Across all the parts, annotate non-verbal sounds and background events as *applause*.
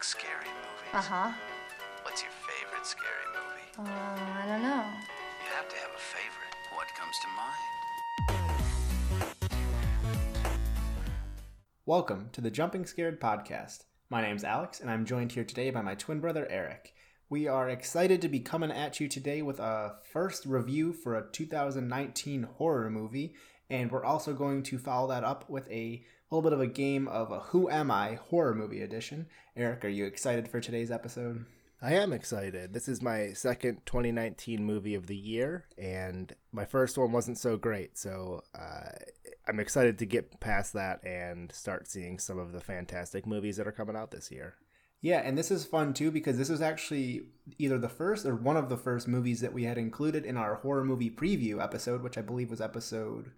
like scary movies. Uh huh. What's your favorite scary movie? Uh, I don't know. You have to have a favorite. What comes to mind? Welcome to the Jumping Scared podcast. My name's Alex, and I'm joined here today by my twin brother Eric. We are excited to be coming at you today with a first review for a 2019 horror movie, and we're also going to follow that up with a little bit of a game of a Who Am I horror movie edition. Eric, are you excited for today's episode? I am excited. This is my second 2019 movie of the year, and my first one wasn't so great. So uh, I'm excited to get past that and start seeing some of the fantastic movies that are coming out this year. Yeah, and this is fun too because this was actually either the first or one of the first movies that we had included in our horror movie preview episode, which I believe was episode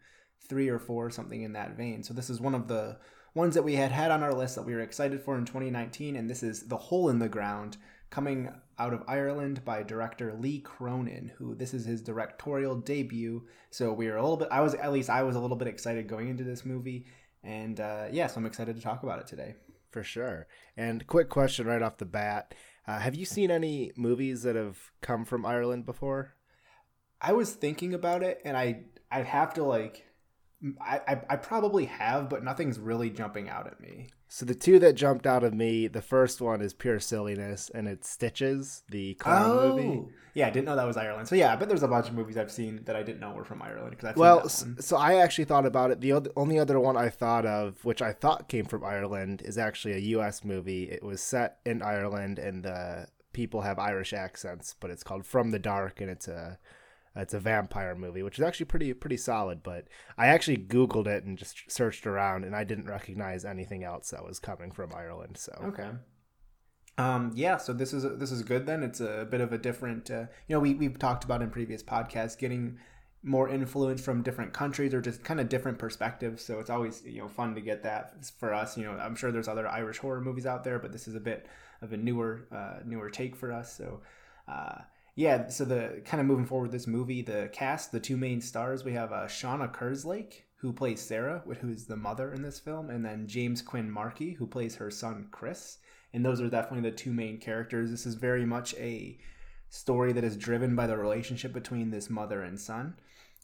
three or four, something in that vein. So this is one of the ones that we had had on our list that we were excited for in 2019, and this is The Hole in the Ground, coming out of Ireland by director Lee Cronin, who this is his directorial debut. So we were a little bit, I was at least I was a little bit excited going into this movie, and uh, yeah, so I'm excited to talk about it today. For sure. And quick question right off the bat: uh, Have you seen any movies that have come from Ireland before? I was thinking about it, and I I'd have to like I, I, I probably have, but nothing's really jumping out at me. So the two that jumped out of me, the first one is pure silliness, and it's Stitches, the clown oh. movie. Yeah, I didn't know that was Ireland. So yeah, I bet there's a bunch of movies I've seen that I didn't know were from Ireland. Because well, so I actually thought about it. The only other one I thought of, which I thought came from Ireland, is actually a U.S. movie. It was set in Ireland, and the people have Irish accents, but it's called From the Dark, and it's a it's a vampire movie, which is actually pretty pretty solid. But I actually Googled it and just searched around, and I didn't recognize anything else that was coming from Ireland. So okay. Um, yeah, so this is this is good. Then it's a bit of a different. Uh, you know, we we've talked about in previous podcasts getting more influence from different countries or just kind of different perspectives. So it's always you know fun to get that for us. You know, I'm sure there's other Irish horror movies out there, but this is a bit of a newer uh, newer take for us. So. Uh, yeah, so the kind of moving forward this movie, the cast, the two main stars, we have uh, Shauna Kerslake, who plays Sarah, who's the mother in this film, and then James Quinn Markey, who plays her son Chris. And those are definitely the two main characters. This is very much a story that is driven by the relationship between this mother and son,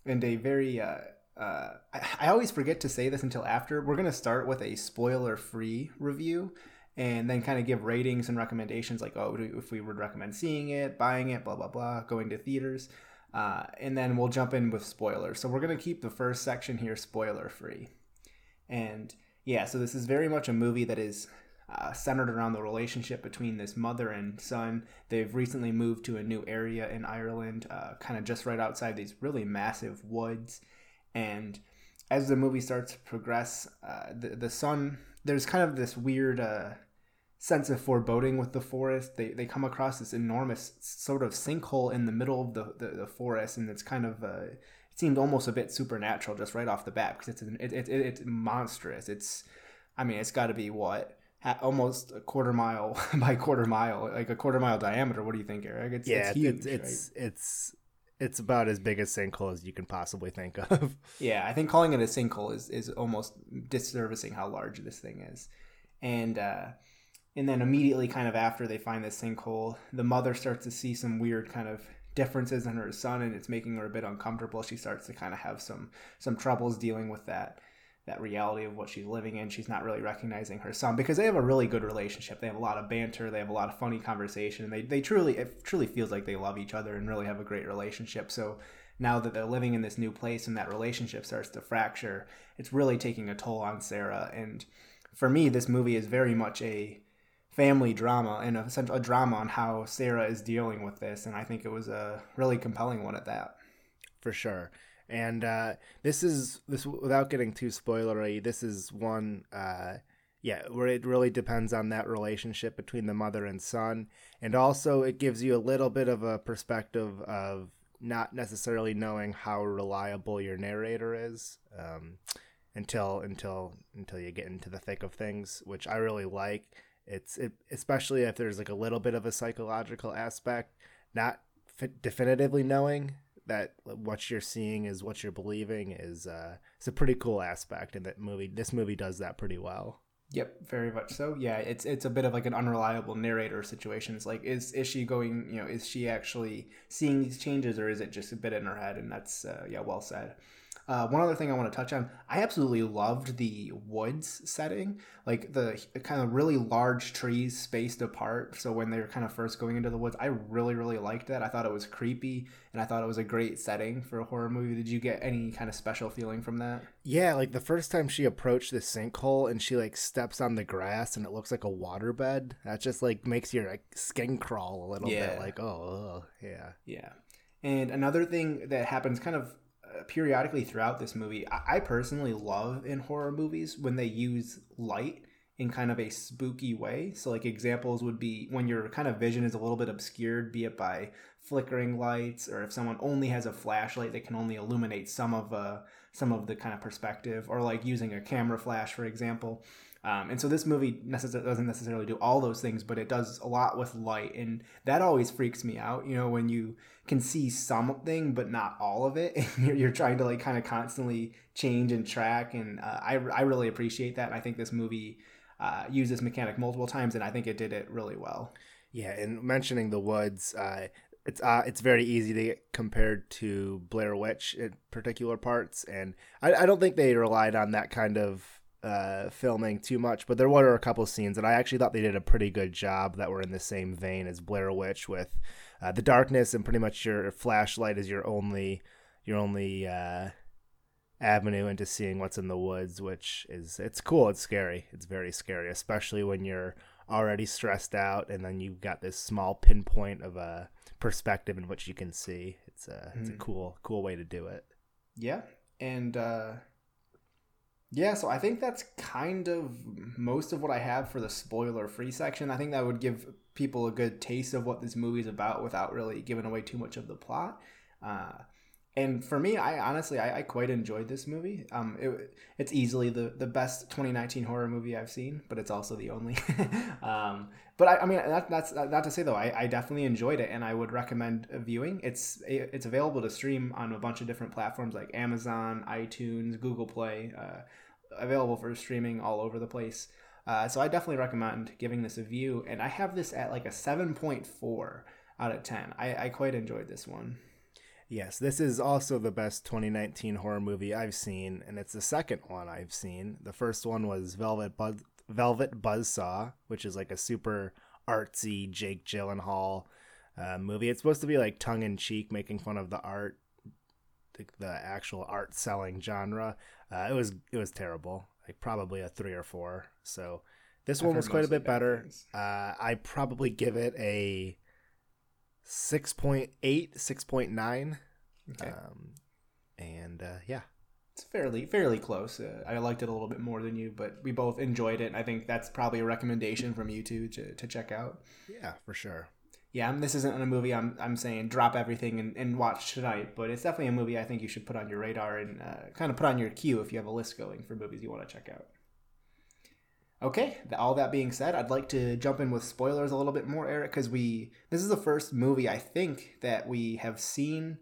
and a very uh, uh, I, I always forget to say this until after. We're gonna start with a spoiler-free review and then kind of give ratings and recommendations like, oh, if we would recommend seeing it, buying it, blah, blah, blah, going to theaters. Uh, and then we'll jump in with spoilers. So we're going to keep the first section here spoiler free. And yeah, so this is very much a movie that is uh, centered around the relationship between this mother and son. They've recently moved to a new area in Ireland, uh, kind of just right outside these really massive woods. And as the movie starts to progress, uh, the, the son, there's kind of this weird uh, sense of foreboding with the forest. They, they come across this enormous sort of sinkhole in the middle of the, the, the forest, and it's kind of uh, it seemed almost a bit supernatural just right off the bat because it's an, it, it, it, it's monstrous. It's I mean it's got to be what almost a quarter mile *laughs* by quarter mile, like a quarter mile diameter. What do you think, Eric? It's, yeah, it's huge. It's it's, right? it's it's about as big a sinkhole as you can possibly think of. *laughs* yeah, I think calling it a sinkhole is is almost disservicing how large this thing is, and. uh and then immediately kind of after they find this sinkhole the mother starts to see some weird kind of differences in her son and it's making her a bit uncomfortable. She starts to kind of have some some troubles dealing with that that reality of what she's living in. She's not really recognizing her son because they have a really good relationship. They have a lot of banter. They have a lot of funny conversation and they, they truly it truly feels like they love each other and really have a great relationship. So now that they're living in this new place and that relationship starts to fracture it's really taking a toll on sarah. And for me this movie is very much a family drama and a, a drama on how Sarah is dealing with this, and I think it was a really compelling one at that. For sure. And uh, this is this without getting too spoilery. This is one, uh, yeah, where it really depends on that relationship between the mother and son, and also it gives you a little bit of a perspective of not necessarily knowing how reliable your narrator is um, until until until you get into the thick of things, which I really like it's it, especially if there's like a little bit of a psychological aspect, not definitively knowing that what you're seeing is what you're believing is uh, it's a pretty cool aspect, and that movie this movie does that pretty well. Yep, very much so. Yeah, it's it's a bit of like an unreliable narrator situation. It's like is is she going? You know, is she actually seeing these changes, or is it just a bit in her head? And that's uh, yeah, well said. Uh, one other thing I want to touch on, I absolutely loved the woods setting, like the kind of really large trees spaced apart. So when they're kind of first going into the woods, I really, really liked that. I thought it was creepy and I thought it was a great setting for a horror movie. Did you get any kind of special feeling from that? Yeah, like the first time she approached the sinkhole and she like steps on the grass and it looks like a waterbed, that just like makes your like skin crawl a little Yeah. bit. Like, oh, ugh, yeah. Yeah. And another thing that happens kind of periodically throughout this movie, I, I personally love in horror movies when they use light in kind of a spooky way. So, like, examples would be when your kind of vision is a little bit obscured, be it by flickering lights or if someone only has a flashlight that can only illuminate some of uh, some of the kind of perspective, or like using a camera flash, for example. Um, and so this movie necess- doesn't necessarily do all those things, but it does a lot with light, and that always freaks me out. You know, when you can see something but not all of it, *laughs* and you're, you're trying to like kind of constantly change and track. And uh, I I really appreciate that. I think this movie uh, used this mechanic multiple times, and I think it did it really well. Yeah, and mentioning the woods, uh, it's uh, it's very easy to get compared to Blair Witch in particular parts, and I, I don't think they relied on that kind of uh, filming too much. But there were a couple scenes that I actually thought they did a pretty good job that were in the same vein as Blair Witch, with uh, the darkness and pretty much your flashlight is your only your only uh, avenue into seeing what's in the woods, which is it's cool. It's scary. It's very scary, especially when you're already stressed out and then you've got this small pinpoint of a perspective in which you can see. It's a it's a cool cool way to do it. Yeah, and uh, yeah, so I think that's kind of most of what I have for the spoiler-free section. I think that would give people a good taste of what this movie's about without really giving away too much of the plot. Uh, and for me, I honestly I, I quite enjoyed this movie. Um, it, it's easily the the best 2019 horror movie I've seen, but it's also the only. *laughs* um, but I, I mean, that, that's not to say though. I, I definitely enjoyed it, and I would recommend viewing. It's it's available to stream on a bunch of different platforms like Amazon, iTunes, Google Play. Uh, available for streaming all over the place. Uh, so I definitely recommend giving this a view, and I have this at like a 7.4 out of 10. I, I quite enjoyed this one. Yes, this is also the best 2019 horror movie I've seen, and it's the second one I've seen. The first one was Velvet Buzz Velvet Buzzsaw, which is like a super artsy Jake Gyllenhaal uh, movie. It's supposed to be like tongue in cheek, making fun of the art, the, the actual art selling genre. Uh, it was it was terrible, like probably a three or four. So this I've one was quite a bit better. Uh, I probably give it a 6.8, 6.9. Okay. Um, and uh, yeah, It's fairly fairly close. Uh, I liked it a little bit more than you, but we both enjoyed it. I think that's probably a recommendation from you two to, to check out. yeah, for sure. Yeah, this isn't a movie I'm, I'm saying drop everything and, and watch tonight, but it's definitely a movie I think you should put on your radar and uh, kind of put on your queue if you have a list going for movies you want to check out. Okay, all that being said, I'd like to jump in with spoilers a little bit more, Eric, because we this is the first movie I think that we have seen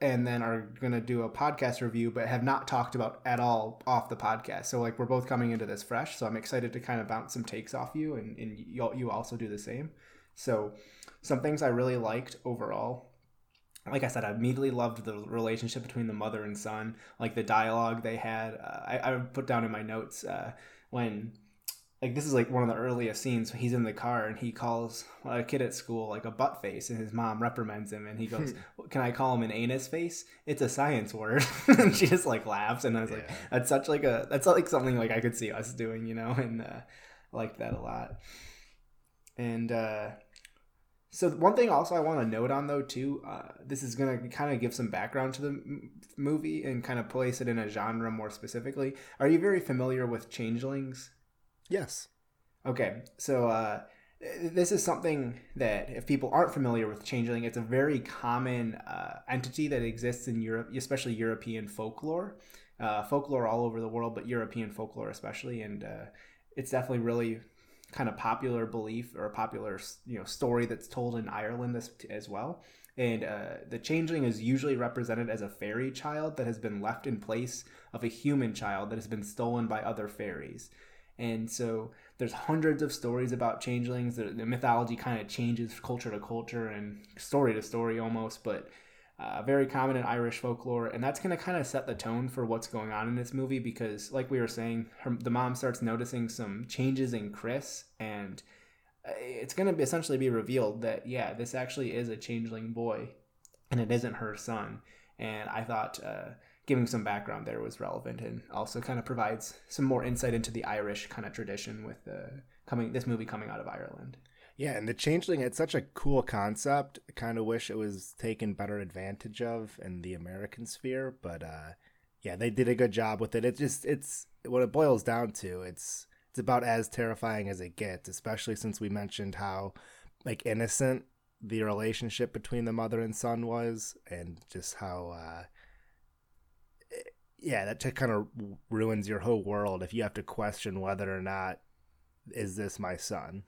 and then are going to do a podcast review, but have not talked about at all off the podcast. So like we're both coming into this fresh, so I'm excited to kind of bounce some takes off you, and and you you also do the same. So some things I really liked overall. Like I said, I immediately loved the relationship between the mother and son, like the dialogue they had. Uh, I, I put down in my notes uh, when, like, this is like one of the earliest scenes. He's in the car and he calls a kid at school like a butt face, and his mom reprimands him, and he goes, "Can I call him an anus face? It's a science word." *laughs* and she just like laughs, and I was like, "That's such like a that's like something like I could see us doing, you know," and uh, I liked that a lot. And uh, so one thing also I want to note on though too, uh, this is gonna kind of give some background to the m- movie and kind of place it in a genre more specifically. Are you very familiar with changelings? Yes. Okay, so uh, this is something that if people aren't familiar with changeling, it's a very common uh, entity that exists in Europe, especially European folklore, uh, folklore all over the world, but European folklore especially, and uh, it's definitely really kind of popular belief or a popular you know story that's told in Ireland as, as well. And uh, the changeling is usually represented as a fairy child that has been left in place of a human child that has been stolen by other fairies And so there's hundreds of stories about changelings. The, the mythology kind of changes culture to culture and story to story almost, but uh, very common in Irish folklore, and that's going to kind of set the tone for what's going on in this movie because, like we were saying, her, the mom starts noticing some changes in Chris, and uh, it's going to essentially be revealed that yeah, this actually is a changeling boy, and it isn't her son. And I thought uh, giving some background there was relevant, and also kind of provides some more insight into the Irish kind of tradition with uh, coming this movie coming out of Ireland. Yeah, and the changeling it's such a cool concept. I kind of wish it was taken better advantage of in the American sphere, but uh yeah, they did a good job with it. It just it's what it boils down to. It's it's about as terrifying as it gets, especially since we mentioned how like innocent the relationship between the mother and son was and just how uh yeah, that just kind of ruins your whole world if you have to question whether or not is this my son.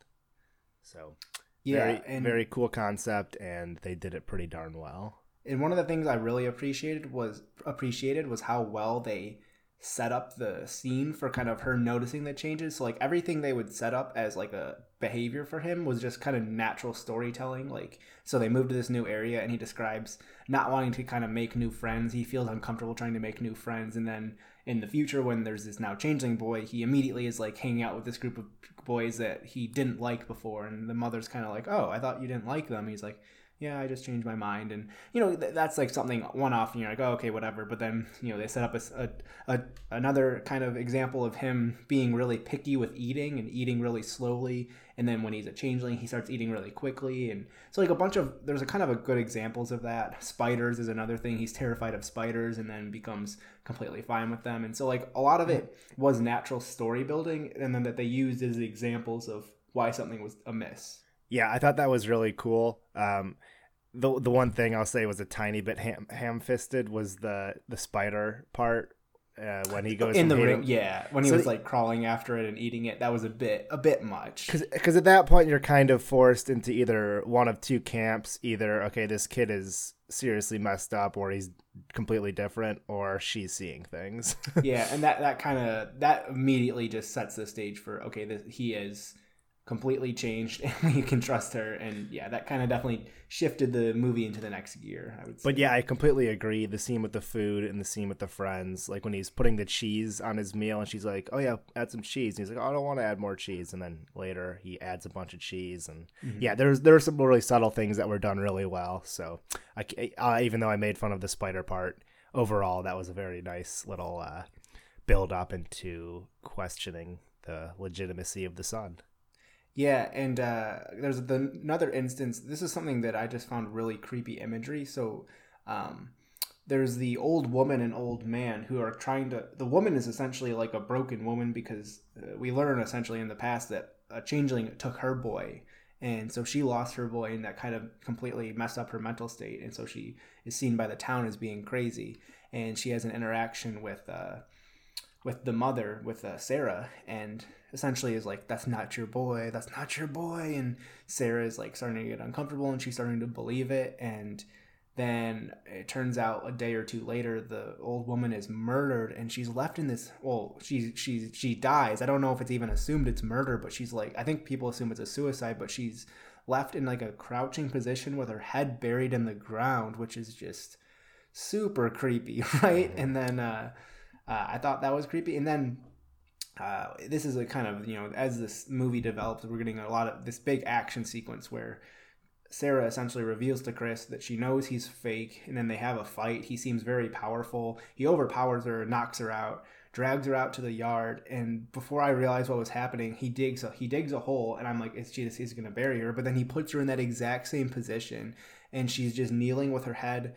So Yeah, very very cool concept, and they did it pretty darn well. and one of the things I really appreciated was appreciated was how well they set up the scene for kind of her noticing the changes. So like everything they would set up as like a behavior for him was just kind of natural storytelling. Like so they moved to this new area and he describes not wanting to kind of make new friends. He feels uncomfortable trying to make new friends and then in the future when there's this now changeling boy, he immediately is like hanging out with this group of boys that he didn't like before and the mother's kind of like, "Oh, I thought you didn't like them." He's like, yeah, I just changed my mind, and you know th- that's like something one off, and you're like, oh, okay, whatever. But then you know they set up a a another kind of example of him being really picky with eating and eating really slowly, and then when he's a changeling, he starts eating really quickly, and so like a bunch of there's a kind of a good examples of that. Spiders is another thing. He's terrified of spiders, and then becomes completely fine with them, and so like a lot of it was natural story building, and then that they used as examples of why something was amiss. Yeah, I thought that was really cool. Um, the the one thing I'll say was a tiny bit ham ham fisted was the the spider part uh, when he goes in the ring, yeah. When he So was like crawling after it and eating it, that was a bit a bit much. because at that point you're kind of forced into either one of two camps either okay this kid is seriously messed up or he's completely different or she's seeing things *laughs* yeah, and that that kind of that immediately just sets the stage for okay, this, he is completely changed *laughs* and we can trust her. And yeah that kind of definitely shifted the movie into the next gear i would say. but yeah i completely agree. The scene with the food and the scene with the friends like when he's putting the cheese on his meal and she's like oh yeah add some cheese. And he's like oh, i don't want to add more cheese. And then later he adds a bunch of cheese and yeah there's there's some really subtle things that were done really well. So i uh, even though i made fun of the spider part overall that was a very nice little uh build up into questioning the legitimacy of the son Yeah, and uh, there's the, another instance. This is something that I just found really creepy imagery. So um, there's the old woman and old man who are trying to. The woman is essentially like a broken woman because uh, we learn essentially in the past that a changeling took her boy. And so she lost her boy, and that kind of completely messed up her mental state. And so she is seen by the town as being crazy. And she has an interaction with uh, with the mother with uh, Sarah and essentially is like that's not your boy that's not your boy and Sarah is like starting to get uncomfortable and she's starting to believe it and then it turns out a day or two later the old woman is murdered and she's left in this well she she she dies. I don't know if it's even assumed it's murder but she's like I think people assume it's a suicide but she's left in like a crouching position with her head buried in the ground which is just super creepy *laughs* right? And then uh uh, I thought that was creepy. And then uh, this is a kind of you know as this movie develops, we're getting a lot of this big action sequence where Sarah essentially reveals to Chris that she knows he's fake, and then they have a fight. He seems very powerful. He overpowers her, knocks her out, drags her out to the yard, and before I realized what was happening, he digs a he digs a hole, and I'm like, it's Jesus, he's gonna bury her. But then he puts her in that exact same position, and she's just kneeling with her head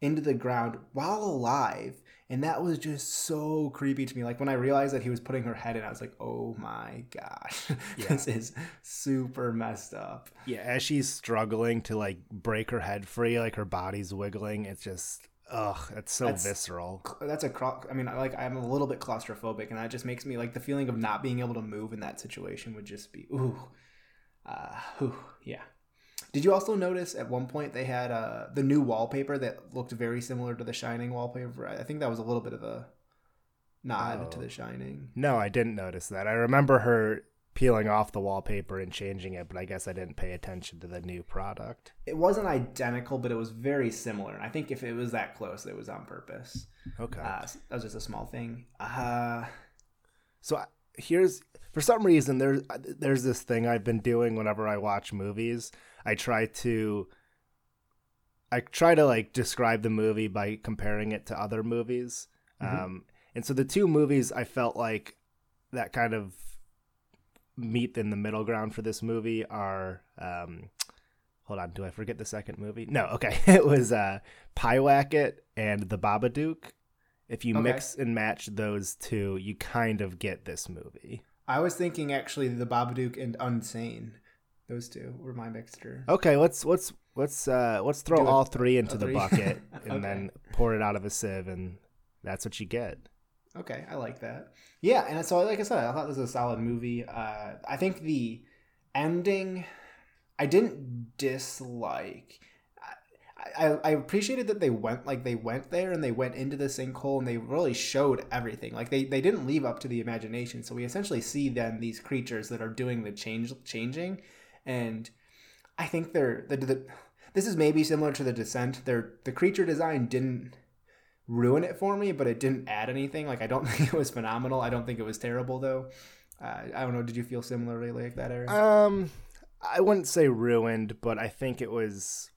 into the ground while alive. And that was just so creepy to me. Like when I realized that he was putting her head in, I was like, oh my gosh, *laughs* this is super messed up. yeah as she's struggling to like break her head free like her body's wiggling it's just ugh it's so That's- visceral That's a I mean, like I'm a little bit claustrophobic, and that just makes me like the feeling of not being able to move in that situation would just be ooh, uh, ooh, yeah. Did you also notice at one point they had uh, the new wallpaper that looked very similar to the Shining wallpaper? I think that was a little bit of a nod Oh. to The Shining. No, I didn't notice that. I remember her peeling off the wallpaper and changing it, but I guess I didn't pay attention to the new product. It wasn't identical, but it was very similar. I think if it was that close, it was on purpose. Okay. Uh, that was just a small thing. Uh, So I- here's for some reason there's there's this thing I've been doing whenever I watch movies. I try to I try to like describe the movie by comparing it to other movies. Um, and so the two movies I felt like that kind of meet in the middle ground for this movie are um, hold on, do I forget the second movie? No, okay. *laughs* It was uh Pyewacket and The Babadook. If you Okay. mix and match those two, you kind of get this movie. I was thinking actually the Babadook and Unsane. Those two were my mixture. Okay, let's let's let's uh let's throw Do all three into the three? bucket *laughs* and Okay. then pour it out of a sieve and that's what you get. Okay, I like that. Yeah, and so like I said, I thought this was a solid movie. Uh, I think the ending, I didn't dislike. I, I, appreciated that they went like they went there and they went into the sinkhole and they really showed everything. Like they, they didn't leave up to the imagination. So we essentially see then these creatures that are doing the change changing, and I think they're the, the this is maybe similar to the descent. They're the creature design didn't ruin it for me, but it didn't add anything. Like I don't *laughs* think it was phenomenal. I don't think it was terrible though. Uh, I don't know. Did you feel similarly like that, Eric? Um I wouldn't say ruined, but I think it was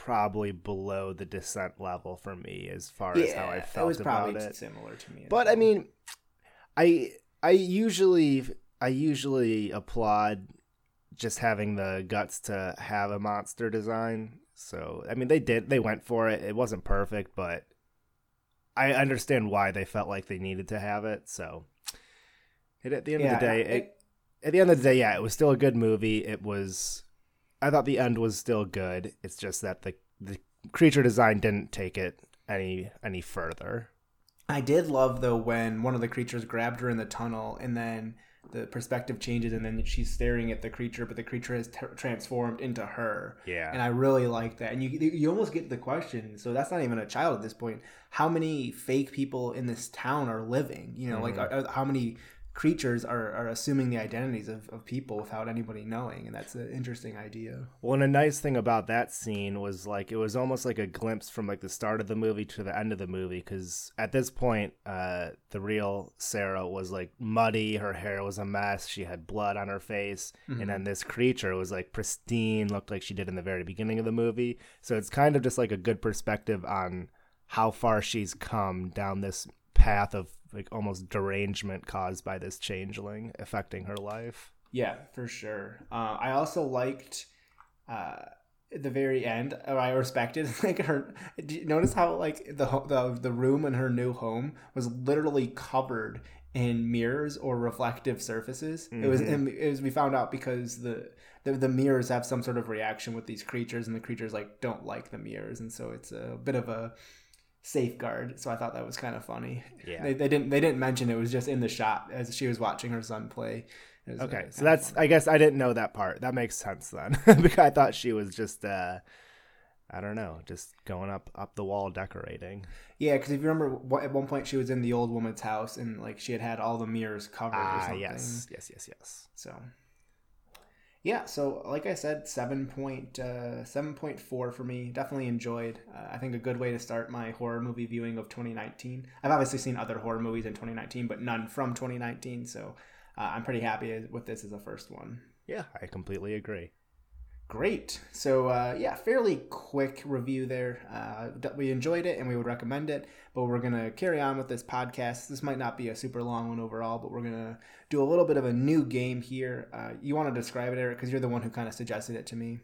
probably below the descent level for me as far as how I felt it was probably it. similar to me. But I mean, I I usually I usually applaud just having the guts to have a monster design. So I mean, they did they went for it. It wasn't perfect, but I understand why they felt like they needed to have it. So it, at the end of the Yeah, day, it, at the end of the day, yeah, it was still a good movie. It was. I thought the end was still good. It's just that the the creature design didn't take it any any further. I did love though when one of the creatures grabbed her in the tunnel and then the perspective changes and then she's staring at the creature, but the creature has t- transformed into her. Yeah. And I really like that. And you you almost get the question. So that's not even a child at this point. How many fake people in this town are living? You know, like Mm-hmm. are, are- how many creatures are, are assuming the identities of, of people without anybody knowing? And that's an interesting idea. Well, and a nice thing about that scene was like it was almost like a glimpse from like the start of the movie to the end of the movie because at this point, uh, the real Sarah was like muddy, her hair was a mess, she had blood on her face, and then this creature was like pristine, looked like she did in the very beginning of the movie. So it's kind of just like a good perspective on how far she's come down this path of like almost derangement caused by this changeling affecting her life. Yeah, for sure. Uh, I also liked uh, the very end. Or I respected *laughs* like her. Do you notice how like the the the room in her new home was literally covered in mirrors or reflective surfaces. It was Mm-hmm. it was we found out because the, the the mirrors have some sort of reaction with these creatures, and the creatures like don't like the mirrors, and so it's a bit of a safeguard. So I thought that was kind of funny. Yeah. They, they didn't they didn't mention it was just in the shot as she was watching her son play. Was, uh, Okay, so that's. I guess I didn't know that part. That makes sense then, *laughs* because I thought she was just uh I don't know, just going up up the wall decorating. yeah. Because if you remember, at one point she was in the old woman's house and like she had had all the mirrors covered Ah, yes, yes, yes, yes. So yeah, so like I said, seven uh, for me. Definitely enjoyed. Uh, I think a good way to start my horror movie viewing of 2019. I've obviously seen other horror movies in 2019, but none from 2019. So uh, I'm pretty happy with this as a first one. Yeah, I completely agree. Great. So uh, yeah, fairly quick review there. Uh, we enjoyed it and we would recommend it. But we're gonna carry on with this podcast. This might not be a super long one overall, but we're gonna do a little bit of a new game here. Uh, you want to describe it, Eric, because you're the one who kind of suggested it to me.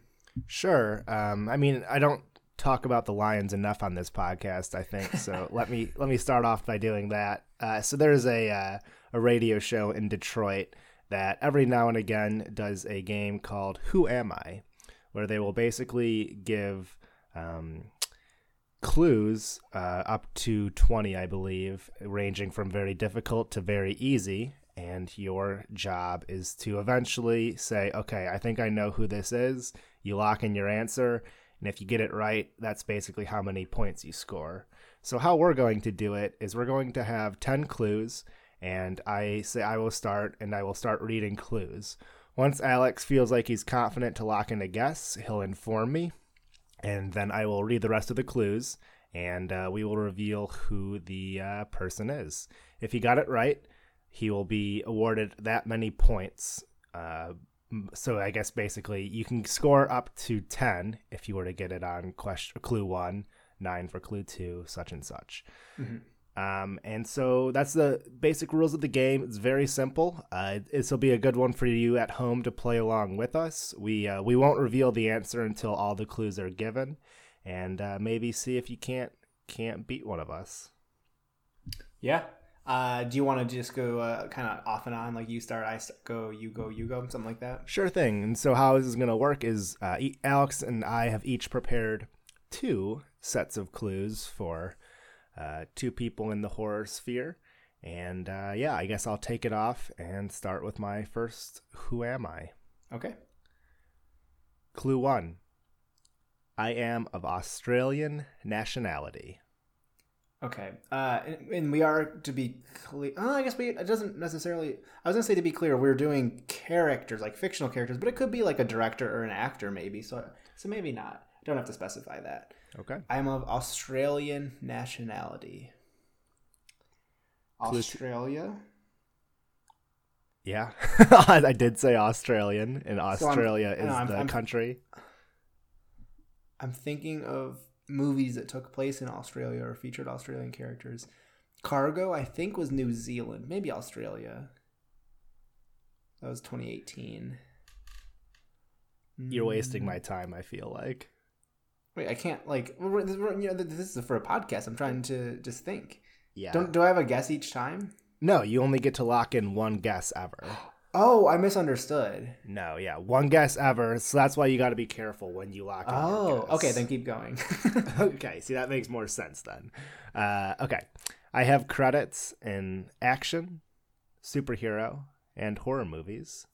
Sure. Um, I mean, I don't talk about the Lions enough on this podcast. I think so. *laughs* let me let me start off by doing that. Uh, so there's a uh, a radio show in Detroit that every now and again does a game called Who Am I, where they will basically give um, clues uh, up to 20, I believe, ranging from very difficult to very easy. And your job is to eventually say, okay, I think I know who this is. You lock in your answer. And if you get it right, that's basically how many points you score. So how we're going to do it is we're going to have 10 clues and I say I will start and I will start reading clues. Once Alex feels like he's confident to lock in a guess, he'll inform me and then I will read the rest of the clues and uh, we will reveal who the uh, person is. If he got it right, he will be awarded that many points. Uh, so I guess basically you can score up to 10 if you were to get it on question clue 1, 9 for clue 2, such and such. Um, and so that's the basic rules of the game. It's very simple. Uh, this will be a good one for you at home to play along with us. We uh, we won't reveal the answer until all the clues are given, and uh, maybe see if you can't can't beat one of us. Yeah. Uh, do you want to just go uh, kind of off and on, like you start, I st- go, you go, you go, something like that? Sure thing. And so how this is going to work is uh, e- Alex and I have each prepared two sets of clues for uh, two people in the horror sphere. And uh, yeah, I guess I'll take it off and start with my first Who Am I? Okay. Clue one I am of Australian nationality. Okay. Uh, and, and we are to be clear. Oh, I guess we. It doesn't necessarily. I was gonna say to be clear, we're doing characters like fictional characters, but it could be like a director or an actor, maybe. So, so maybe not. Don't have to specify that. Okay. I'm of Australian nationality. Australia. Yeah, *laughs* I did say Australian, and Australia know, is I'm- the I'm- country. I'm thinking of movies that took place in Australia or featured Australian characters. Cargo, I think, was New Zealand, maybe Australia. That was 2018. You're wasting Mm. my time. I feel like. Wait, I can't like. this- You know, this is for a podcast. I'm trying to just think. Yeah. Don't do I have a guess each time? No, you only get to lock in one guess ever. *gasps* Oh, I misunderstood. No, yeah, one guess ever. So that's why you got to be careful when you lock in. Oh, okay, then keep going. *laughs* *laughs* okay, see that makes more sense then. Uh, okay, I have credits in action, superhero, and horror movies.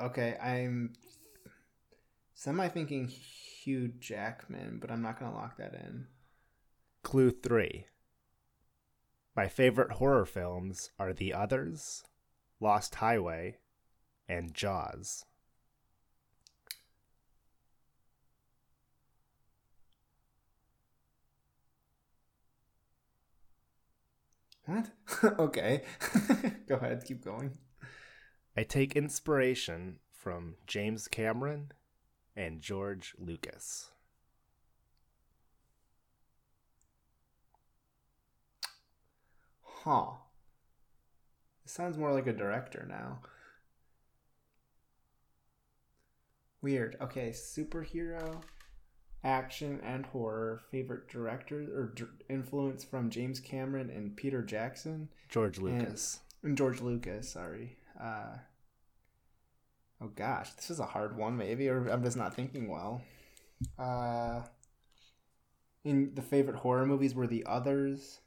okay, I'm semi thinking Hugh Jackman, but I'm not gonna lock that in. Clue three. My favorite horror films are The Others, Lost Highway, and Jaws. What? *laughs* okay. *laughs* Go ahead, keep going. I take inspiration from James Cameron and George Lucas. Huh. It sounds more like a director now. Weird. Okay, superhero, action, and horror. Favorite director or d- influence from James Cameron and Peter Jackson George Lucas. and George Lucas. Sorry. Uh, oh gosh, this is a hard one. Maybe, or I'm just not thinking well. Uh, in the favorite horror movies were the others.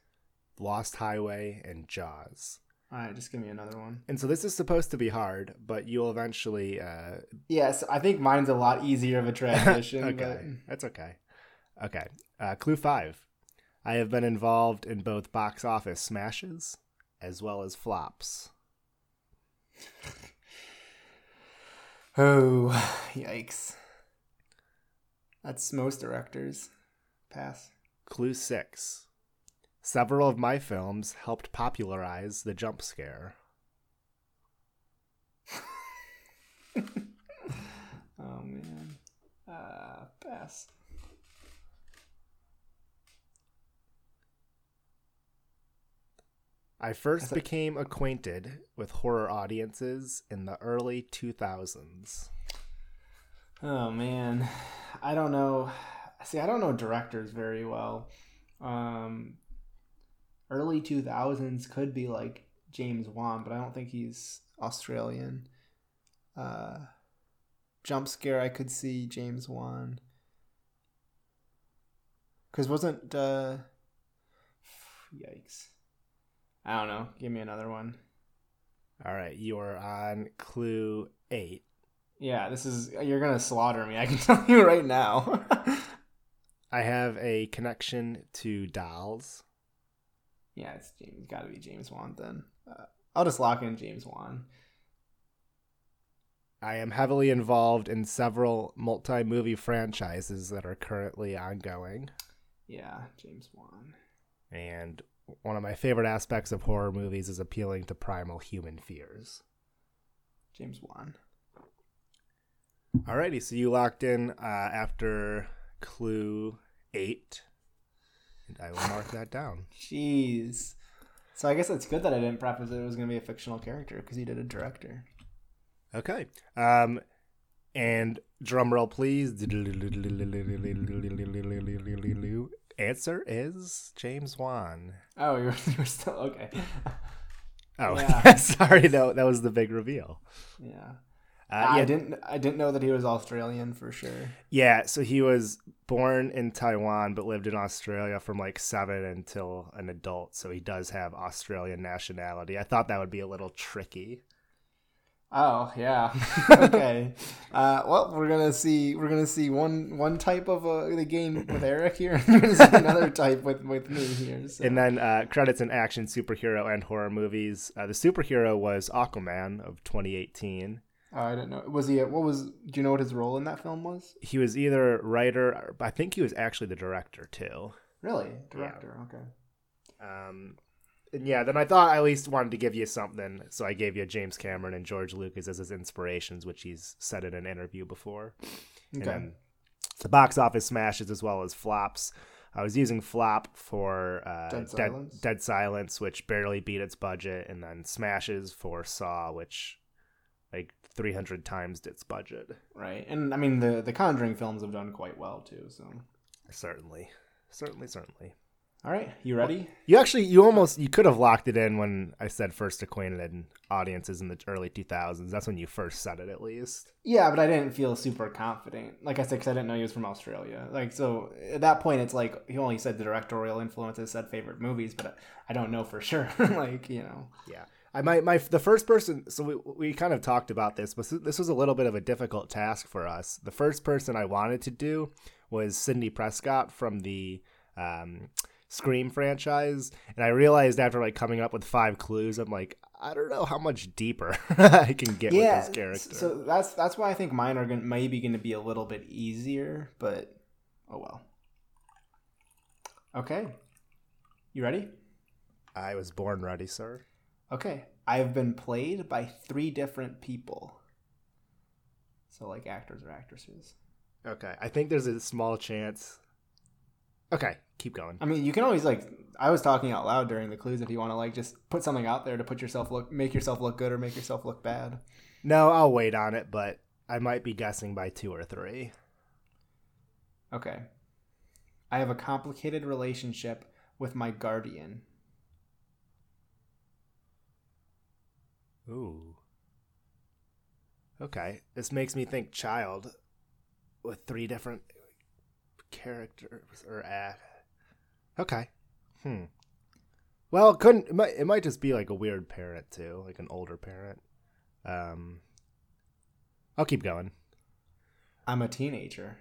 Lost Highway, and Jaws. All right, just give me another one. And so this is supposed to be hard, but you'll eventually. Uh, Yes, I think mine's a lot easier of a *laughs* transition. okay, that's okay. Okay. Uh, clue five. I have been involved in both box office smashes as well as flops. *laughs* Oh, *sighs* yikes! That's most directors. Pass. Clue six. Several of my films helped popularize the jump scare. *laughs* Oh man. Uh, pass. I first became acquainted with horror audiences in the early 2000s. Oh man, I don't know. See, I don't know directors very well. Um, early two thousands could be like James Wan, but I don't think he's Australian. Uh, jump scare, I could see James Wan. Cause wasn't uh, yikes. I don't know. Give me another one. All right, you're on clue eight. Yeah, this is you're gonna slaughter me. I can *laughs* tell you right now. *laughs* I have a connection to dolls. Yeah, it's James. Got to be James Wan then. Uh, I'll just lock in James Wan. I am heavily involved in several multi movie franchises that are currently ongoing. Yeah, James Wan. And one of my favorite aspects of horror movies is appealing to primal human fears. James Wan. Alrighty, so you locked in uh, after clue eight. And I will mark that down. *laughs* Jeez. So I guess it's good that I didn't preface that it was going to be a fictional character because he did a director. Okay. Um, and drumroll, please. *laughs* Answer is James Wan. Oh, *laughs* you're, you're still okay. Oh, Yeah. *laughs* sorry. No, that was the big reveal. yeah. Uh, I didn't. I didn't know that he was Australian for sure. yeah. So he was born in Taiwan, but lived in Australia from like seven until an adult. So he does have Australian nationality. I thought that would be a little tricky. Oh yeah. *laughs* okay. Uh, well, we're gonna see. We're gonna see one one type of uh, the game with Eric here, *laughs* and we're gonna see another type with with me here. So. And then uh, credits in action, superhero, and horror movies. Uh, the superhero was Aquaman of 2018. Oh, I didn't know. Was he? What was? Do you know what his role in that film was? He was either writer, or, I think he was actually the director too. Really, director. Okay. Um, and yeah, then I thought I at least wanted to give you something, so I gave you James Cameron and George Lucas as his inspirations, which he's said in an interview before. And Okay. then the box office smashes as well as flops. I was using flop for uh, Dead Dead, Silence? Dead Silence, which barely beat its budget, and then smashes for Saw, which like 300 times its budget. Right, and I mean the the Conjuring films have done quite well too. So, Certainly, certainly, certainly. All right, you ready? You actually, you almost, you could have locked it in when I said first acquainted in audiences in the early 2000s. That's when you first said it, at least. Yeah, but I didn't feel super confident. Like I said, because I didn't know he was from Australia. Like so, at that point, it's like he only said the directorial influences, said favorite movies, but I don't know for *laughs* sure. like you know, Yeah. I might, my, the first person, so we, we kind of talked about this, but this was a little bit of a difficult task for us. The first person I wanted to do was Sidney Prescott from the, um, Scream franchise, and I realized after like coming up with five clues, I'm like, I don't know how much deeper *laughs* I can get yeah. with this character. So that's that's why I think mine are gonna, maybe going to be a little bit easier, but oh well. Okay, you ready? I was born ready, sir. Okay, I've been played by three different people. So like actors or actresses. Okay, I think there's a small chance. Okay, keep going. I mean, you can always like I was talking out loud during the clues if you want to like just put something out there to put yourself look make yourself look good or make yourself look bad. No, I'll wait on it, but I might be guessing by two or three. Okay. I have a complicated relationship with my guardian. Ooh. Okay, this makes me think child with three different characters or act. Okay. Hmm. Well, it couldn't it might it might just be like a weird parent too, like an older parent. Um I'll keep going. I'm a teenager.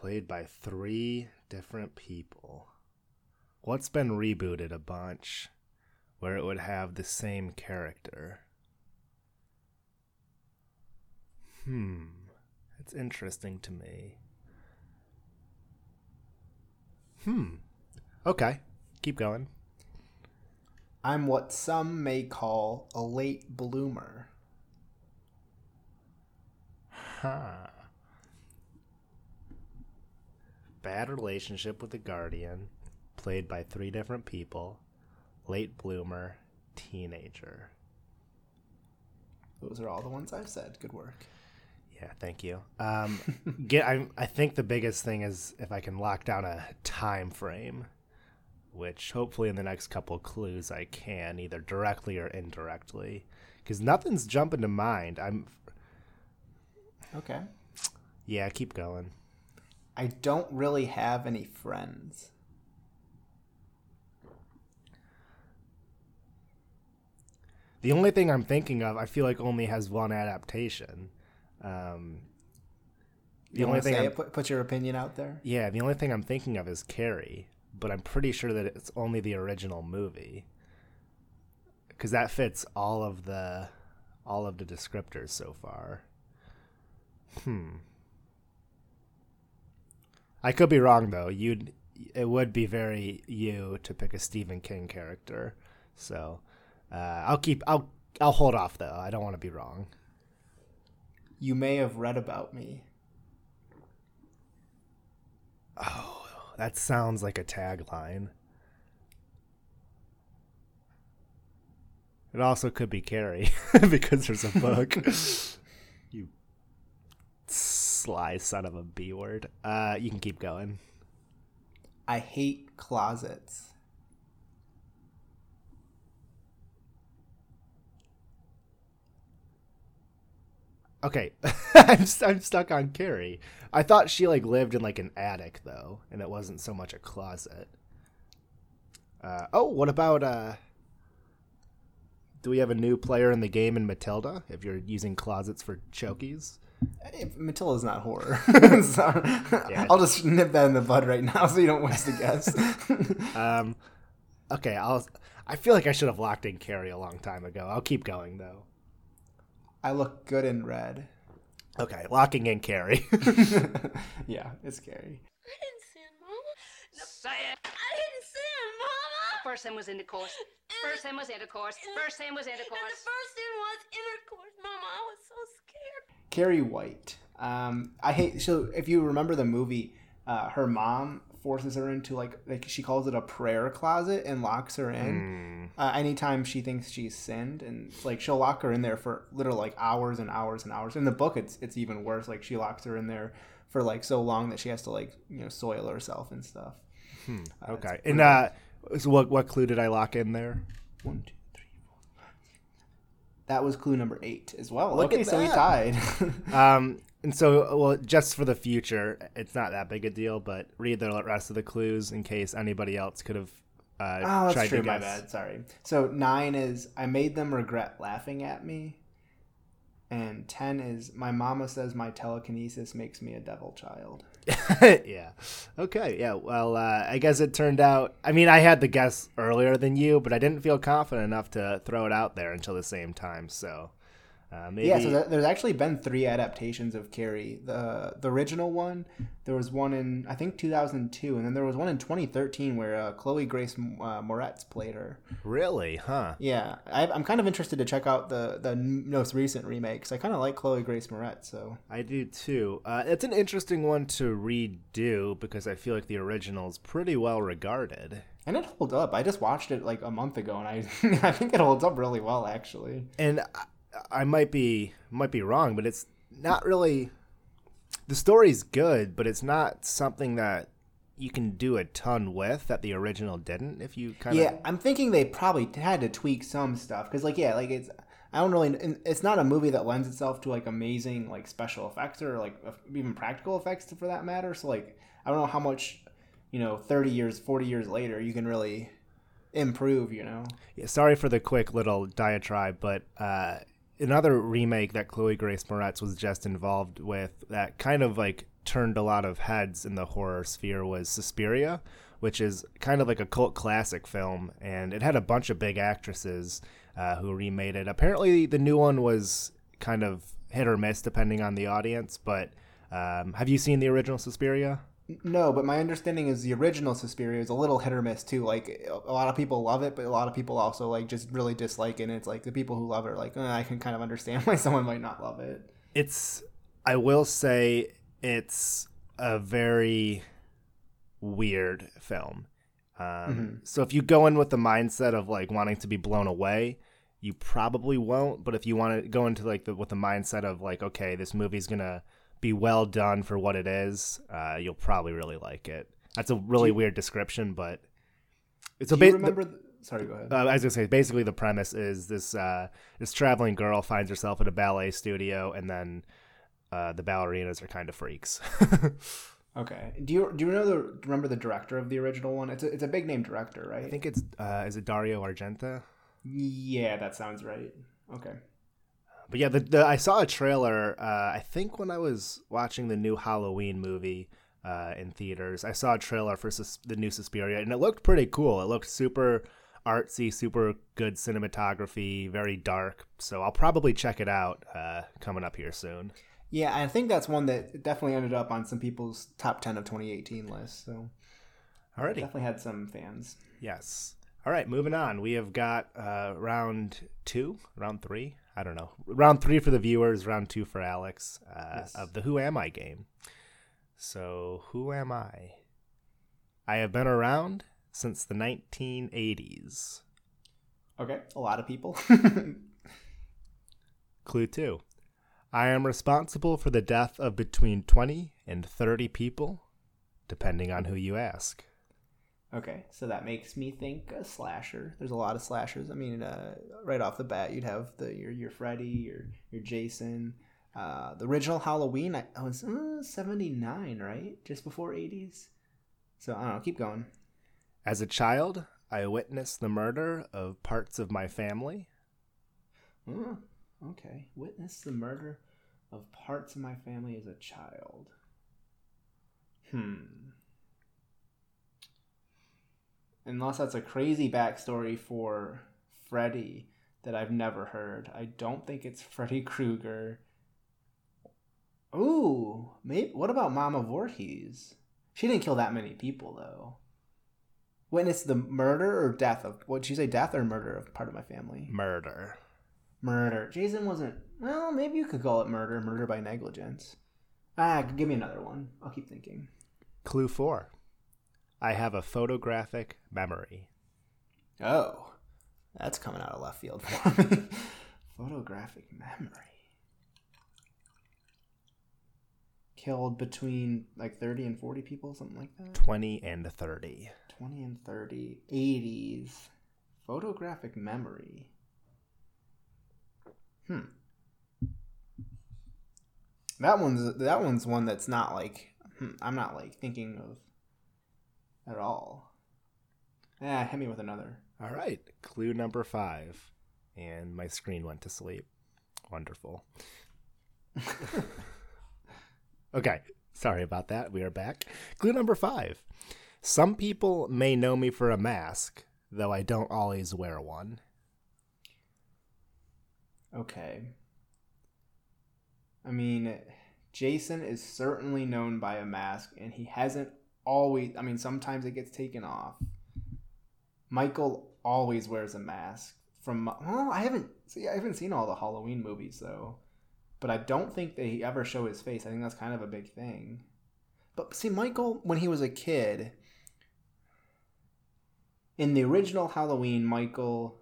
Played by three different people. What's been rebooted a bunch where it would have the same character? Hmm. That's interesting to me. Hmm. Okay. Keep going. I'm what some may call a late bloomer. Huh. Bad relationship with the guardian, played by three different people. Late bloomer, teenager. Those are all the ones I've said. Good work. Yeah, thank you. Um, *laughs* get. I. I think the biggest thing is if I can lock down a time frame, which hopefully in the next couple clues I can either directly or indirectly, because nothing's jumping to mind. I'm. Okay. Yeah, keep going. I don't really have any friends. The only thing I'm thinking of, I feel like only has one adaptation. Um, The You only thing it? Put, put your opinion out there. Yeah, the only thing I'm thinking of is Carrie, but I'm pretty sure that it's only the original movie. Cuz that fits all of the all of the descriptors so far. Hmm. I could be wrong though. You'd it would be very you to pick a Stephen King character. So, uh, I'll keep I'll I'll hold off though. I don't want to be wrong. You may have read about me. Oh, that sounds like a tagline. It also could be Carrie *laughs* because there's a book. *laughs* you sly son of a B word. Uh, you can keep going. I hate closets. Okay, *laughs* I'm, st- I'm stuck on Carrie. I thought she like lived in like an attic though, and it wasn't so much a closet. Uh, oh, what about uh? Do we have a new player in the game in Matilda? If you're using closets for chokies, If Matilda's not horror. *laughs* so, Yeah. I'll just nip that in the bud right now *laughs* so you don't waste a guess. um, okay, I'll. I feel like I should have locked in Carrie a long time ago. I'll keep going though. I look good in red. Okay, locking in Carrie. *laughs* *laughs* yeah, it's scary. I didn't see him, Mama. No, Say it. I didn't see him, Mama. First thing was intercourse. First thing was intercourse. First thing was And the intercourse. first thing was intercourse, Mama. I was so scared. Carrie White. Um, I hate. So if you remember the movie, uh, her mom forces her into like like she calls it a prayer closet and locks her in. Uh, anytime she thinks she's sinned, and like she'll lock her in there for literal like hours and hours and hours. In the book, it's it's even worse. Like she locks her in there for like so long that she has to like you know soil herself and stuff. Uh, okay, and uh, so what what clue did I lock in there? One, two, three, four, five. That was clue number eight as well. Look okay, at so we tied. *laughs* Um, and so, well, just for the future, it's not that big a deal, but read the rest of the clues in case anybody else could have uh, Oh, that's tried true. to My guess. bad. Sorry. So nine is I made them regret laughing at me, and ten is my mama says my telekinesis makes me a devil child. *laughs* yeah. Okay. Yeah. Well, uh, I guess it turned out. I mean, I had the guess earlier than you, but I didn't feel confident enough to throw it out there until the same time. So uh, maybe. Yeah. So there, there's actually been three adaptations of Carrie. The the original one, there was one in I think 2002, and then there was one in 2013 where uh, Chloe Grace uh, Moretz played her. really, huh? Yeah, I, I'm kind of interested to check out the the most recent remakes. I kind of like Chloe Grace Moretz, so I do too. Uh, it's an interesting one to redo because I feel like the original is pretty well regarded. and it holds up. I just watched it like a month ago, and I *laughs* I think it holds up really well actually. and I, might be might be wrong, but it's not really. The story's good, but it's not something that you can do a ton with that the original didn't. If you kind of Yeah, I'm thinking they probably had to tweak some stuff because, like, yeah, like it's. I don't really. It's not a movie that lends itself to like amazing like special effects or like even practical effects for that matter. So like, I don't know how much, you know, thirty years, forty years later, you can really improve. You know. Yeah, sorry for the quick little diatribe, but uh, another remake that Chloe Grace Moretz was just involved with that kind of like turned a lot of heads in the horror sphere was Suspiria, which is kind of like a cult classic film, and it had a bunch of big actresses uh, who remade it. Apparently, the new one was kind of hit or miss depending on the audience, but. Um, have you seen the original Suspiria? No, but my understanding is the original Suspiria is a little hit or miss too. Like a lot of people love it, but a lot of people also like just really dislike it. And it's like the people who love it are like, eh, I can kind of understand *laughs* why someone might not love it. it's i will say it's a very weird film um, so if you go in with the mindset of like wanting to be blown away you probably won't but if you want to go into like the with the mindset of like okay this movie's gonna be well done for what it is uh, you'll probably really like it that's a really weird description but it's a Do you remember? The, sorry, go ahead. uh, I was gonna say, basically, the premise is this: uh, this traveling girl finds herself at a ballet studio, and then uh, the ballerinas are kind of freaks. *laughs* Okay. Do you do you know the remember the director of the original one? It's a, it's a big name director, right? I think it's uh, is it Dario Argento? Yeah, that sounds right. Okay. But yeah, the, the I saw a trailer. Uh, I think when I was watching the new Halloween movie uh, in theaters, I saw a trailer for Sus- the new Suspiria, and it looked pretty cool. It looked super artsy, super good cinematography, very dark. So I'll probably check it out uh, coming up here soon. Yeah, I think that's one that definitely ended up on some people's top 10 of 2018 list. So already definitely had some fans. Yes. All right, moving on. We have got uh, round two, round three. I don't know. Round three for the viewers, round two for Alex uh, Yes. of the Who Am I game. So, who am I? I have been around since the 1980s. Okay, a lot of people. *laughs* Clue two. I am responsible for the death of between 20 and 30 people, depending on who you ask. Okay, so that makes me think a slasher. There's a lot of slashers. I mean, uh, right off the bat, you'd have the your your Freddy, your your Jason. Uh, the original Halloween, I, I was uh, 79, right? Just before 80s. So I don't know. Keep going. As a child, I witnessed the murder of parts of my family. Oh, okay. Witnessed the murder of parts of my family as a child. Hmm. Unless that's a crazy backstory for Freddy that I've never heard. I don't think it's *laughs* Freddy Krueger. Ooh, maybe. What about Mama Voorhees? She didn't kill that many people though. Witness the murder or death of what did you say? Death or murder of part of my family? Murder. Murder. Jason wasn't. Well, maybe you could call it murder. Murder by negligence. Ah, give me another one. I'll keep thinking. Clue four. I have a photographic memory. Oh, that's coming out of left field for *laughs* me. Photographic memory. Killed between like 30 and 40 people, something like that. 20 and 30. 20 and 30. 80s. Photographic memory. Hmm. That one's that one's one that's not like hmm, I'm not like thinking of at all. Yeah, hit me with another. All right. Clue number five. And my screen went to sleep. Wonderful. *laughs* okay. Sorry about that. We are back. Clue number five. Some people may know me for a mask, though I don't always wear one. Okay. I mean, Jason is certainly known by a mask, and he hasn't always. I mean, sometimes it gets taken off. Michael always wears a mask. From well, I haven't see, I haven't seen all the Halloween movies though, but I don't think they ever show his face. I think that's kind of a big thing. But see, Michael, when he was a kid, in the original Halloween, Michael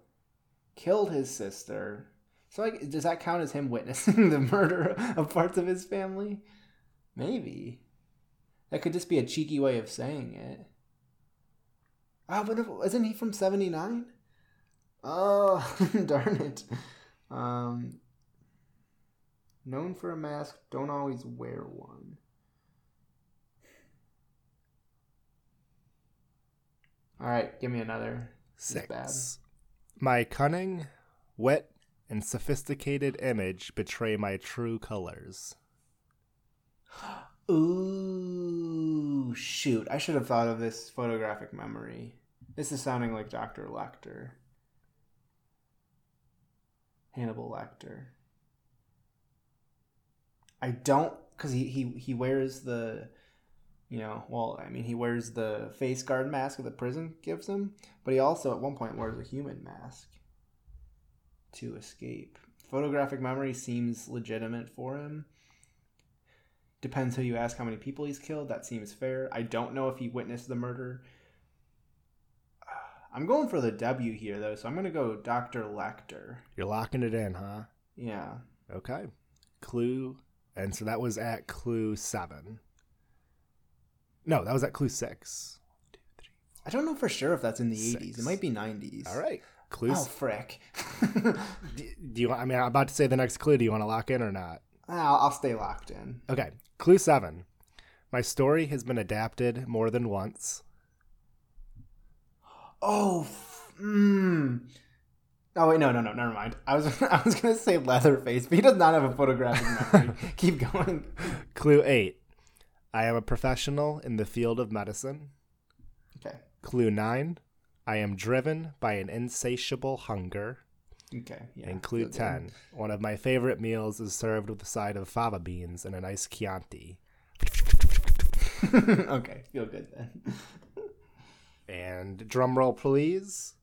killed his sister. So, like, does that count as him witnessing *laughs* the murder of parts of his family? Maybe. That could just be a cheeky way of saying it. Oh, but if, isn't he from 79? Oh, *laughs* darn it. Um, known for a mask, don't always wear one. All right, give me another. Six. My cunning, wet, and sophisticated image betray my true colors. *gasps* *gasps* *gasps* Ooh, shoot. I should have thought of this photographic memory. This is sounding like Dr. Lecter. Hannibal Lecter. I don't, because he, he, he wears the, you know, well, I mean, he wears the face guard mask that the prison gives him, but he also at one point wears a human mask to escape. Photographic memory seems legitimate for him. Depends who you ask how many people he's killed. That seems fair. I don't know if he witnessed the murder. *sighs* I'm going for the W here, though, so I'm going to go Dr. Lecter. You're locking it in, huh? Yeah. Okay. Clue. And so that was at clue seven. No, that was at clue six. I don't know for sure if that's in the Six. 80s. It might be 90s. All right. Clue. Oh, frick. *laughs* do, do you? I mean, I'm about to say the next clue. Do you want to lock in or not? I'll, I'll stay locked in. Okay. Clue seven. My story has been adapted more than once. Oh, f- mm. Oh wait, no, no, no, never mind. I was *laughs* I was gonna say Leatherface, but he does not have a photographic memory. *laughs* Keep going. Clue eight. I am a professional in the field of medicine. Okay. Clue nine. I am driven by an insatiable hunger. Okay. Yeah. and clue feel good. 10. One of my favorite meals is served with a side of fava beans and a nice Chianti. *laughs* okay. Feel good then. And drum roll, please.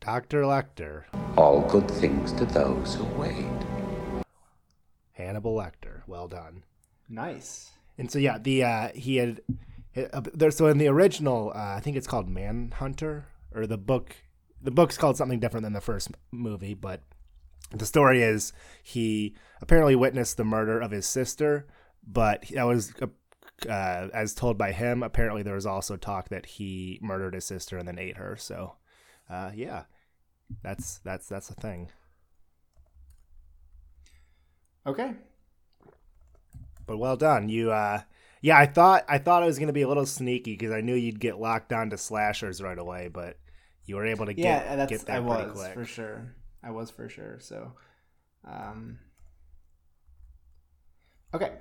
Dr. Lecter. All good things to those who wait. Hannibal Lecter. Well done. Nice. And so yeah, the uh, he had uh, there. So in the original, uh, I think it's called Manhunter, or the book. The book's called something different than the first movie, but the story is he apparently witnessed the murder of his sister, but that was uh, uh, as told by him. Apparently, there was also talk that he murdered his sister and then ate her. So, uh, yeah, that's that's that's a thing. Okay. But well done. You uh yeah, I thought I thought I was gonna be a little sneaky because I knew you'd get locked on to slashers right away, but you were able to get yeah, that's get that I was quick. for sure. I was for sure. So, um, okay.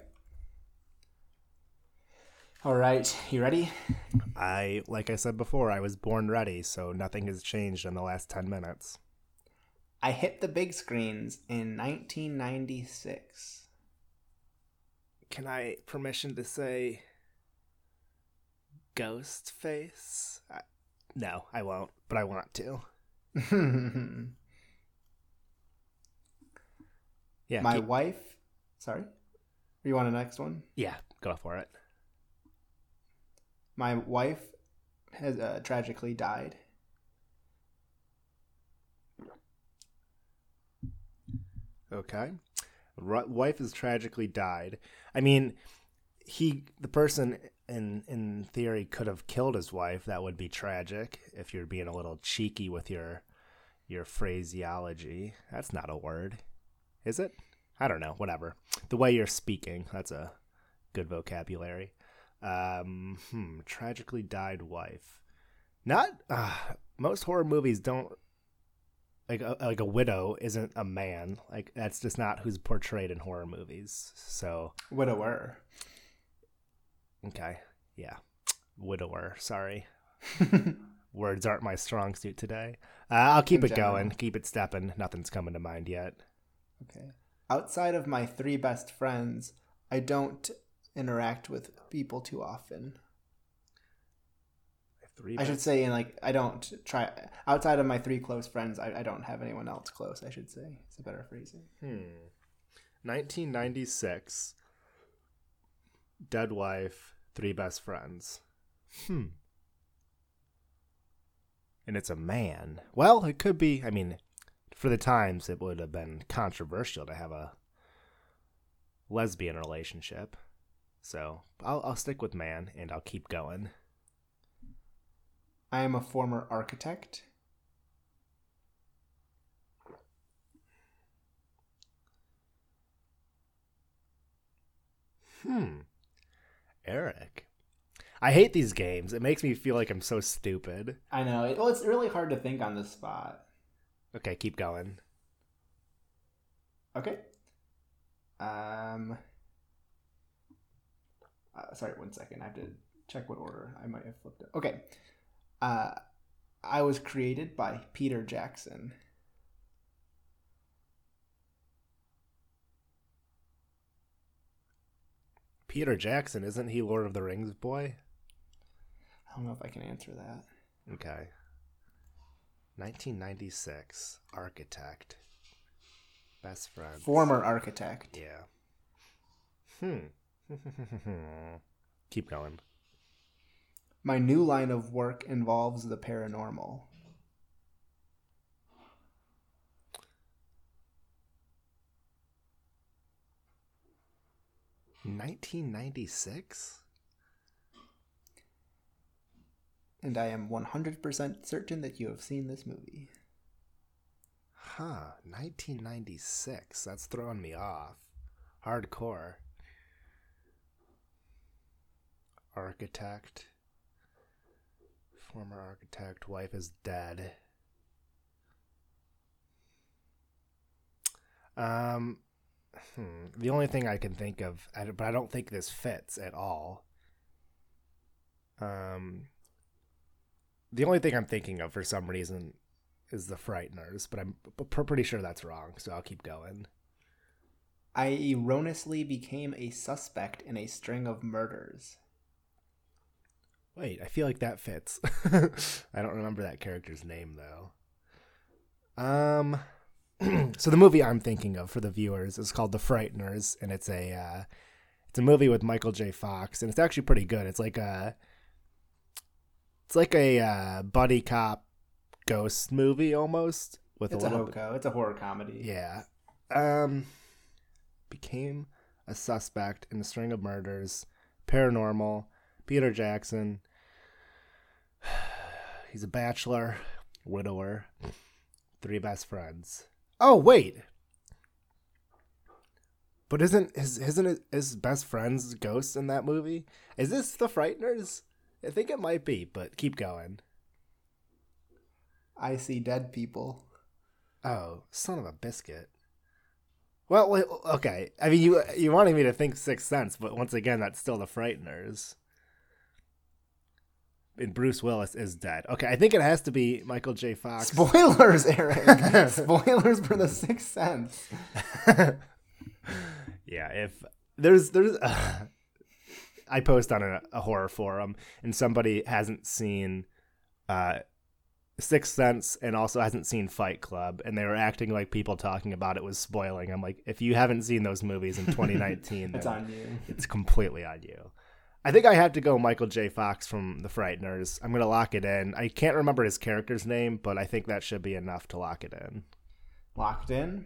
All right, you ready? I like I said before, I was born ready, so nothing has changed in the last ten minutes. I hit the big screens in 1996. Can I permission to say ghost face? I, no, I won't, but I want to. *laughs* Yeah. My keep- wife. Sorry. You want a next one? yeah, go for it. My wife has uh, tragically died. Okay. Ru- wife has tragically died. I mean, he the person in in theory could have killed his wife. That would be tragic if you're being a little cheeky with your your phraseology. That's not a word. Is it? I don't know, whatever. The way you're speaking, that's a good vocabulary. Um, hmm, tragically died wife. Not uh, most horror movies don't like a, like a widow isn't a man. Like that's just not who's portrayed in horror movies. So Widower. Okay, yeah, widower. Sorry, *laughs* words aren't my strong suit today. Uh, I'll keep In it general. going, keep it stepping. Nothing's coming to mind yet. Okay. Outside of my three best friends, I don't interact with people too often. Three. I should say, in like, I don't try outside of my three close friends. I, I don't have anyone else close. I should say it's a better phrasing. Hmm. 1996. Dead wife, three best friends. Hmm. And it's a man. Well, it could be. I mean, for the times, it would have been controversial to have a lesbian relationship. So I'll, I'll stick with man and I'll keep going. I am a former architect. Hmm. Eric. I hate these games. It makes me feel like I'm so stupid. I know. It, well, it's really hard to think on the spot. Okay, keep going. Okay. Um. Uh, sorry, one second. I have to check what order I might have flipped it. Okay. Uh, I was created by Peter Jackson. Peter Jackson, isn't he Lord of the Rings boy? I don't know if I can answer that. Okay. 1996. Architect. Best friend. Former architect. Yeah. Hmm. *laughs* Keep going. My new line of work involves the paranormal. Nineteen ninety six. And I am 100% certain that you have seen this movie. Huh. Nineteen ninety six. That's throwing me off. Hardcore. Architect. Former architect, wife is dead. Um, hmm, the only thing I can think of, but I don't think this fits at all. Um, the only thing I'm thinking of for some reason is the Frighteners, but I'm pretty sure that's wrong, so I'll keep going. I erroneously became a suspect in a string of murders. Wait, I feel like that fits. *laughs* I don't remember that character's name though. Um, *clears throat* so the movie I'm thinking of for the viewers is called The Frighteners, and it's a uh, it's a movie with Michael J. Fox, and it's actually pretty good. It's like a it's like a uh, buddy cop ghost movie almost with It's a a bit, hoco. It's a horror comedy. yeah. Um, became a suspect in a string of murders. Paranormal. Peter Jackson. *sighs* He's a bachelor, widower, three best friends. Oh wait, but isn't his isn't his, best friend's ghost in that movie? Is this the Frighteners? I think it might be, but keep going. I see dead people. Oh, son of a biscuit. Well, okay. I mean, you you wanted me to think Sixth Sense, but once again, that's still the Frighteners. And Bruce Willis is dead. Okay, I think it has to be Michael J. Fox. Spoilers, Eric. *laughs* Spoilers for the Sixth Sense. *laughs* yeah, if there's there's, *sighs* I post on a, a horror forum, and somebody hasn't seen uh, Sixth Sense and also hasn't seen Fight Club, and they were acting like people talking about it was spoiling. I'm like, if you haven't seen those movies in *laughs* 2019, It's on you. it's completely on you. I think I have to go Michael J. Fox from The Frighteners. I'm gonna lock it in. I can't remember his character's name, but I think that should be enough to lock it in. Locked in.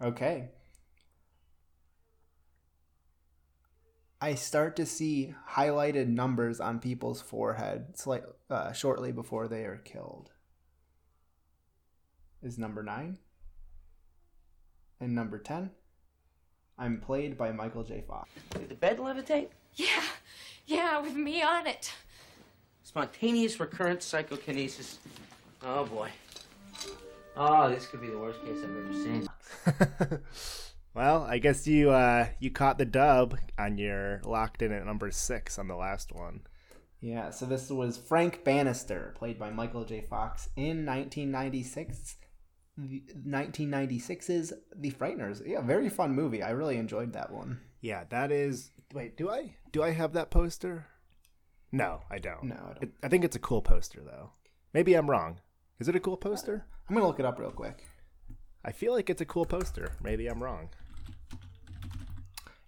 Okay. I start to see highlighted numbers on people's foreheads slight, uh, shortly before they are killed. Is number nine. And number 10. I'm played by Michael J. Fox. Did the bed levitate? Yeah, yeah, with me on it. Spontaneous recurrent psychokinesis. Oh boy. Oh, this could be the worst case I've ever seen. *laughs* well, I guess you uh, you caught the dub on your locked in at number six on the last one. Yeah, so this was Frank Bannister, played by Michael J. Fox in 1996. The 1996's The Frighteners. Yeah, very fun movie. I really enjoyed that one. Yeah, that is. Wait, do I do I have that poster? No, I don't. No, I don't. It, I think it's a cool poster though. Maybe I'm wrong. Is it a cool poster? I'm gonna look it up real quick. I feel like it's a cool poster. Maybe I'm wrong.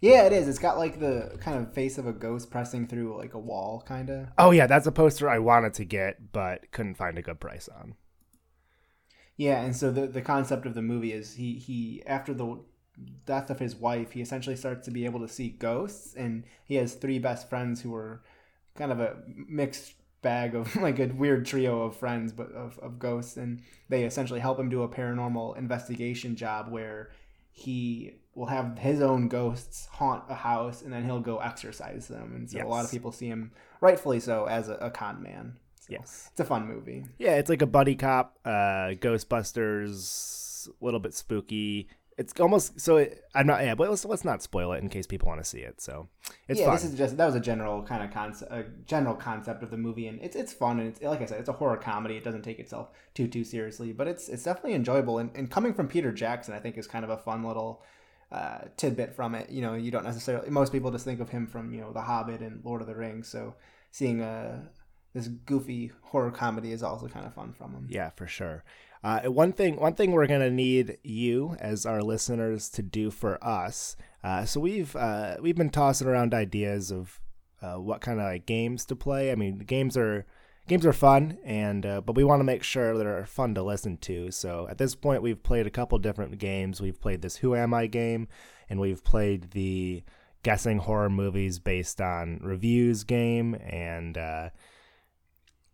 Yeah, it is. It's got like the kind of face of a ghost pressing through like a wall, kind of. Oh yeah, that's a poster I wanted to get but couldn't find a good price on. Yeah, and so the the concept of the movie is he he after the death of his wife, he essentially starts to be able to see ghosts, and he has three best friends who are kind of a mixed bag of *laughs* like a weird trio of friends, but of, of ghosts, and they essentially help him do a paranormal investigation job where he will have his own ghosts haunt a house, and then he'll go exorcise them, and so a lot of people see him, rightfully so, as a, a con man. So Yes. it's a fun movie. Yeah, it's like a buddy cop, uh, Ghostbusters, a little bit spooky. It's almost so. It, I'm not. Yeah, but let's let's not spoil it in case people want to see it. So it's yeah, fun. this is just that was a general kind of concept, a general concept of the movie, and it's it's fun and it's like I said, it's a horror comedy. It doesn't take itself too too seriously, but it's it's definitely enjoyable. And, and coming from Peter Jackson, I think is kind of a fun little uh, tidbit from it. You know, you don't necessarily most people just think of him from you know The Hobbit and Lord of the Rings. So seeing a this goofy horror comedy is also kind of fun from him. Yeah, for sure. Uh, one thing, one thing we're gonna need you as our listeners to do for us. Uh, so we've uh, we've been tossing around ideas of uh, what kind of like, games to play. I mean, games are games are fun, and uh, but we want to make sure they're fun to listen to. So at this point, we've played a couple different games. We've played this Who Am I game, and we've played the guessing horror movies based on reviews game, and uh,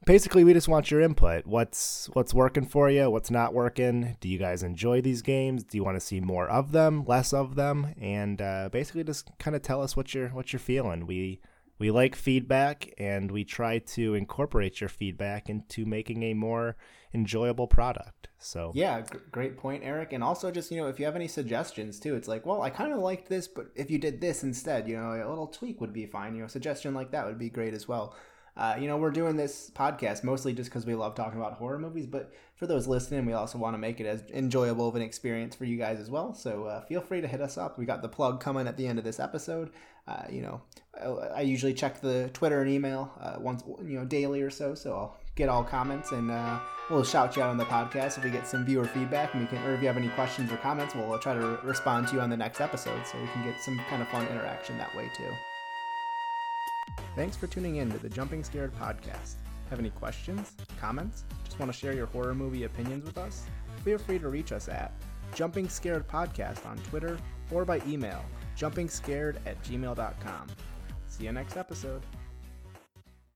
basically we just want your input what's what's working for you what's not working do you guys enjoy these games do you want to see more of them less of them and uh, basically just kind of tell us what you're what you're feeling we we like feedback and we try to incorporate your feedback into making a more enjoyable product. So Yeah, g- great point, Eric. And also, just you know, if you have any suggestions too, it's like, well, I kind of liked this, but if you did this instead, you know, a little tweak would be fine. You know, a suggestion like that would be great as well. Uh, you know, we're doing this podcast mostly just because we love talking about horror movies, but for those listening, we also want to make it as enjoyable of an experience for you guys as well. So uh, feel free to hit us up. We got the plug coming at the end of this episode. Uh, you know, I, I usually check the Twitter and email uh, once, you know, daily or so. So I'll get all comments and uh, we'll shout you out on the podcast if we get some viewer feedback and we can, or if you have any questions or comments, we'll try to re- respond to you on the next episode so we can get some kind of fun interaction that way too. Thanks for tuning in to the Jumping Scared podcast. Have any questions, comments? Just want to share your horror movie opinions with us? Feel free to reach us at Jumping Scared Podcast on Twitter or by email, jumpingscared at gmail.com. See you next episode.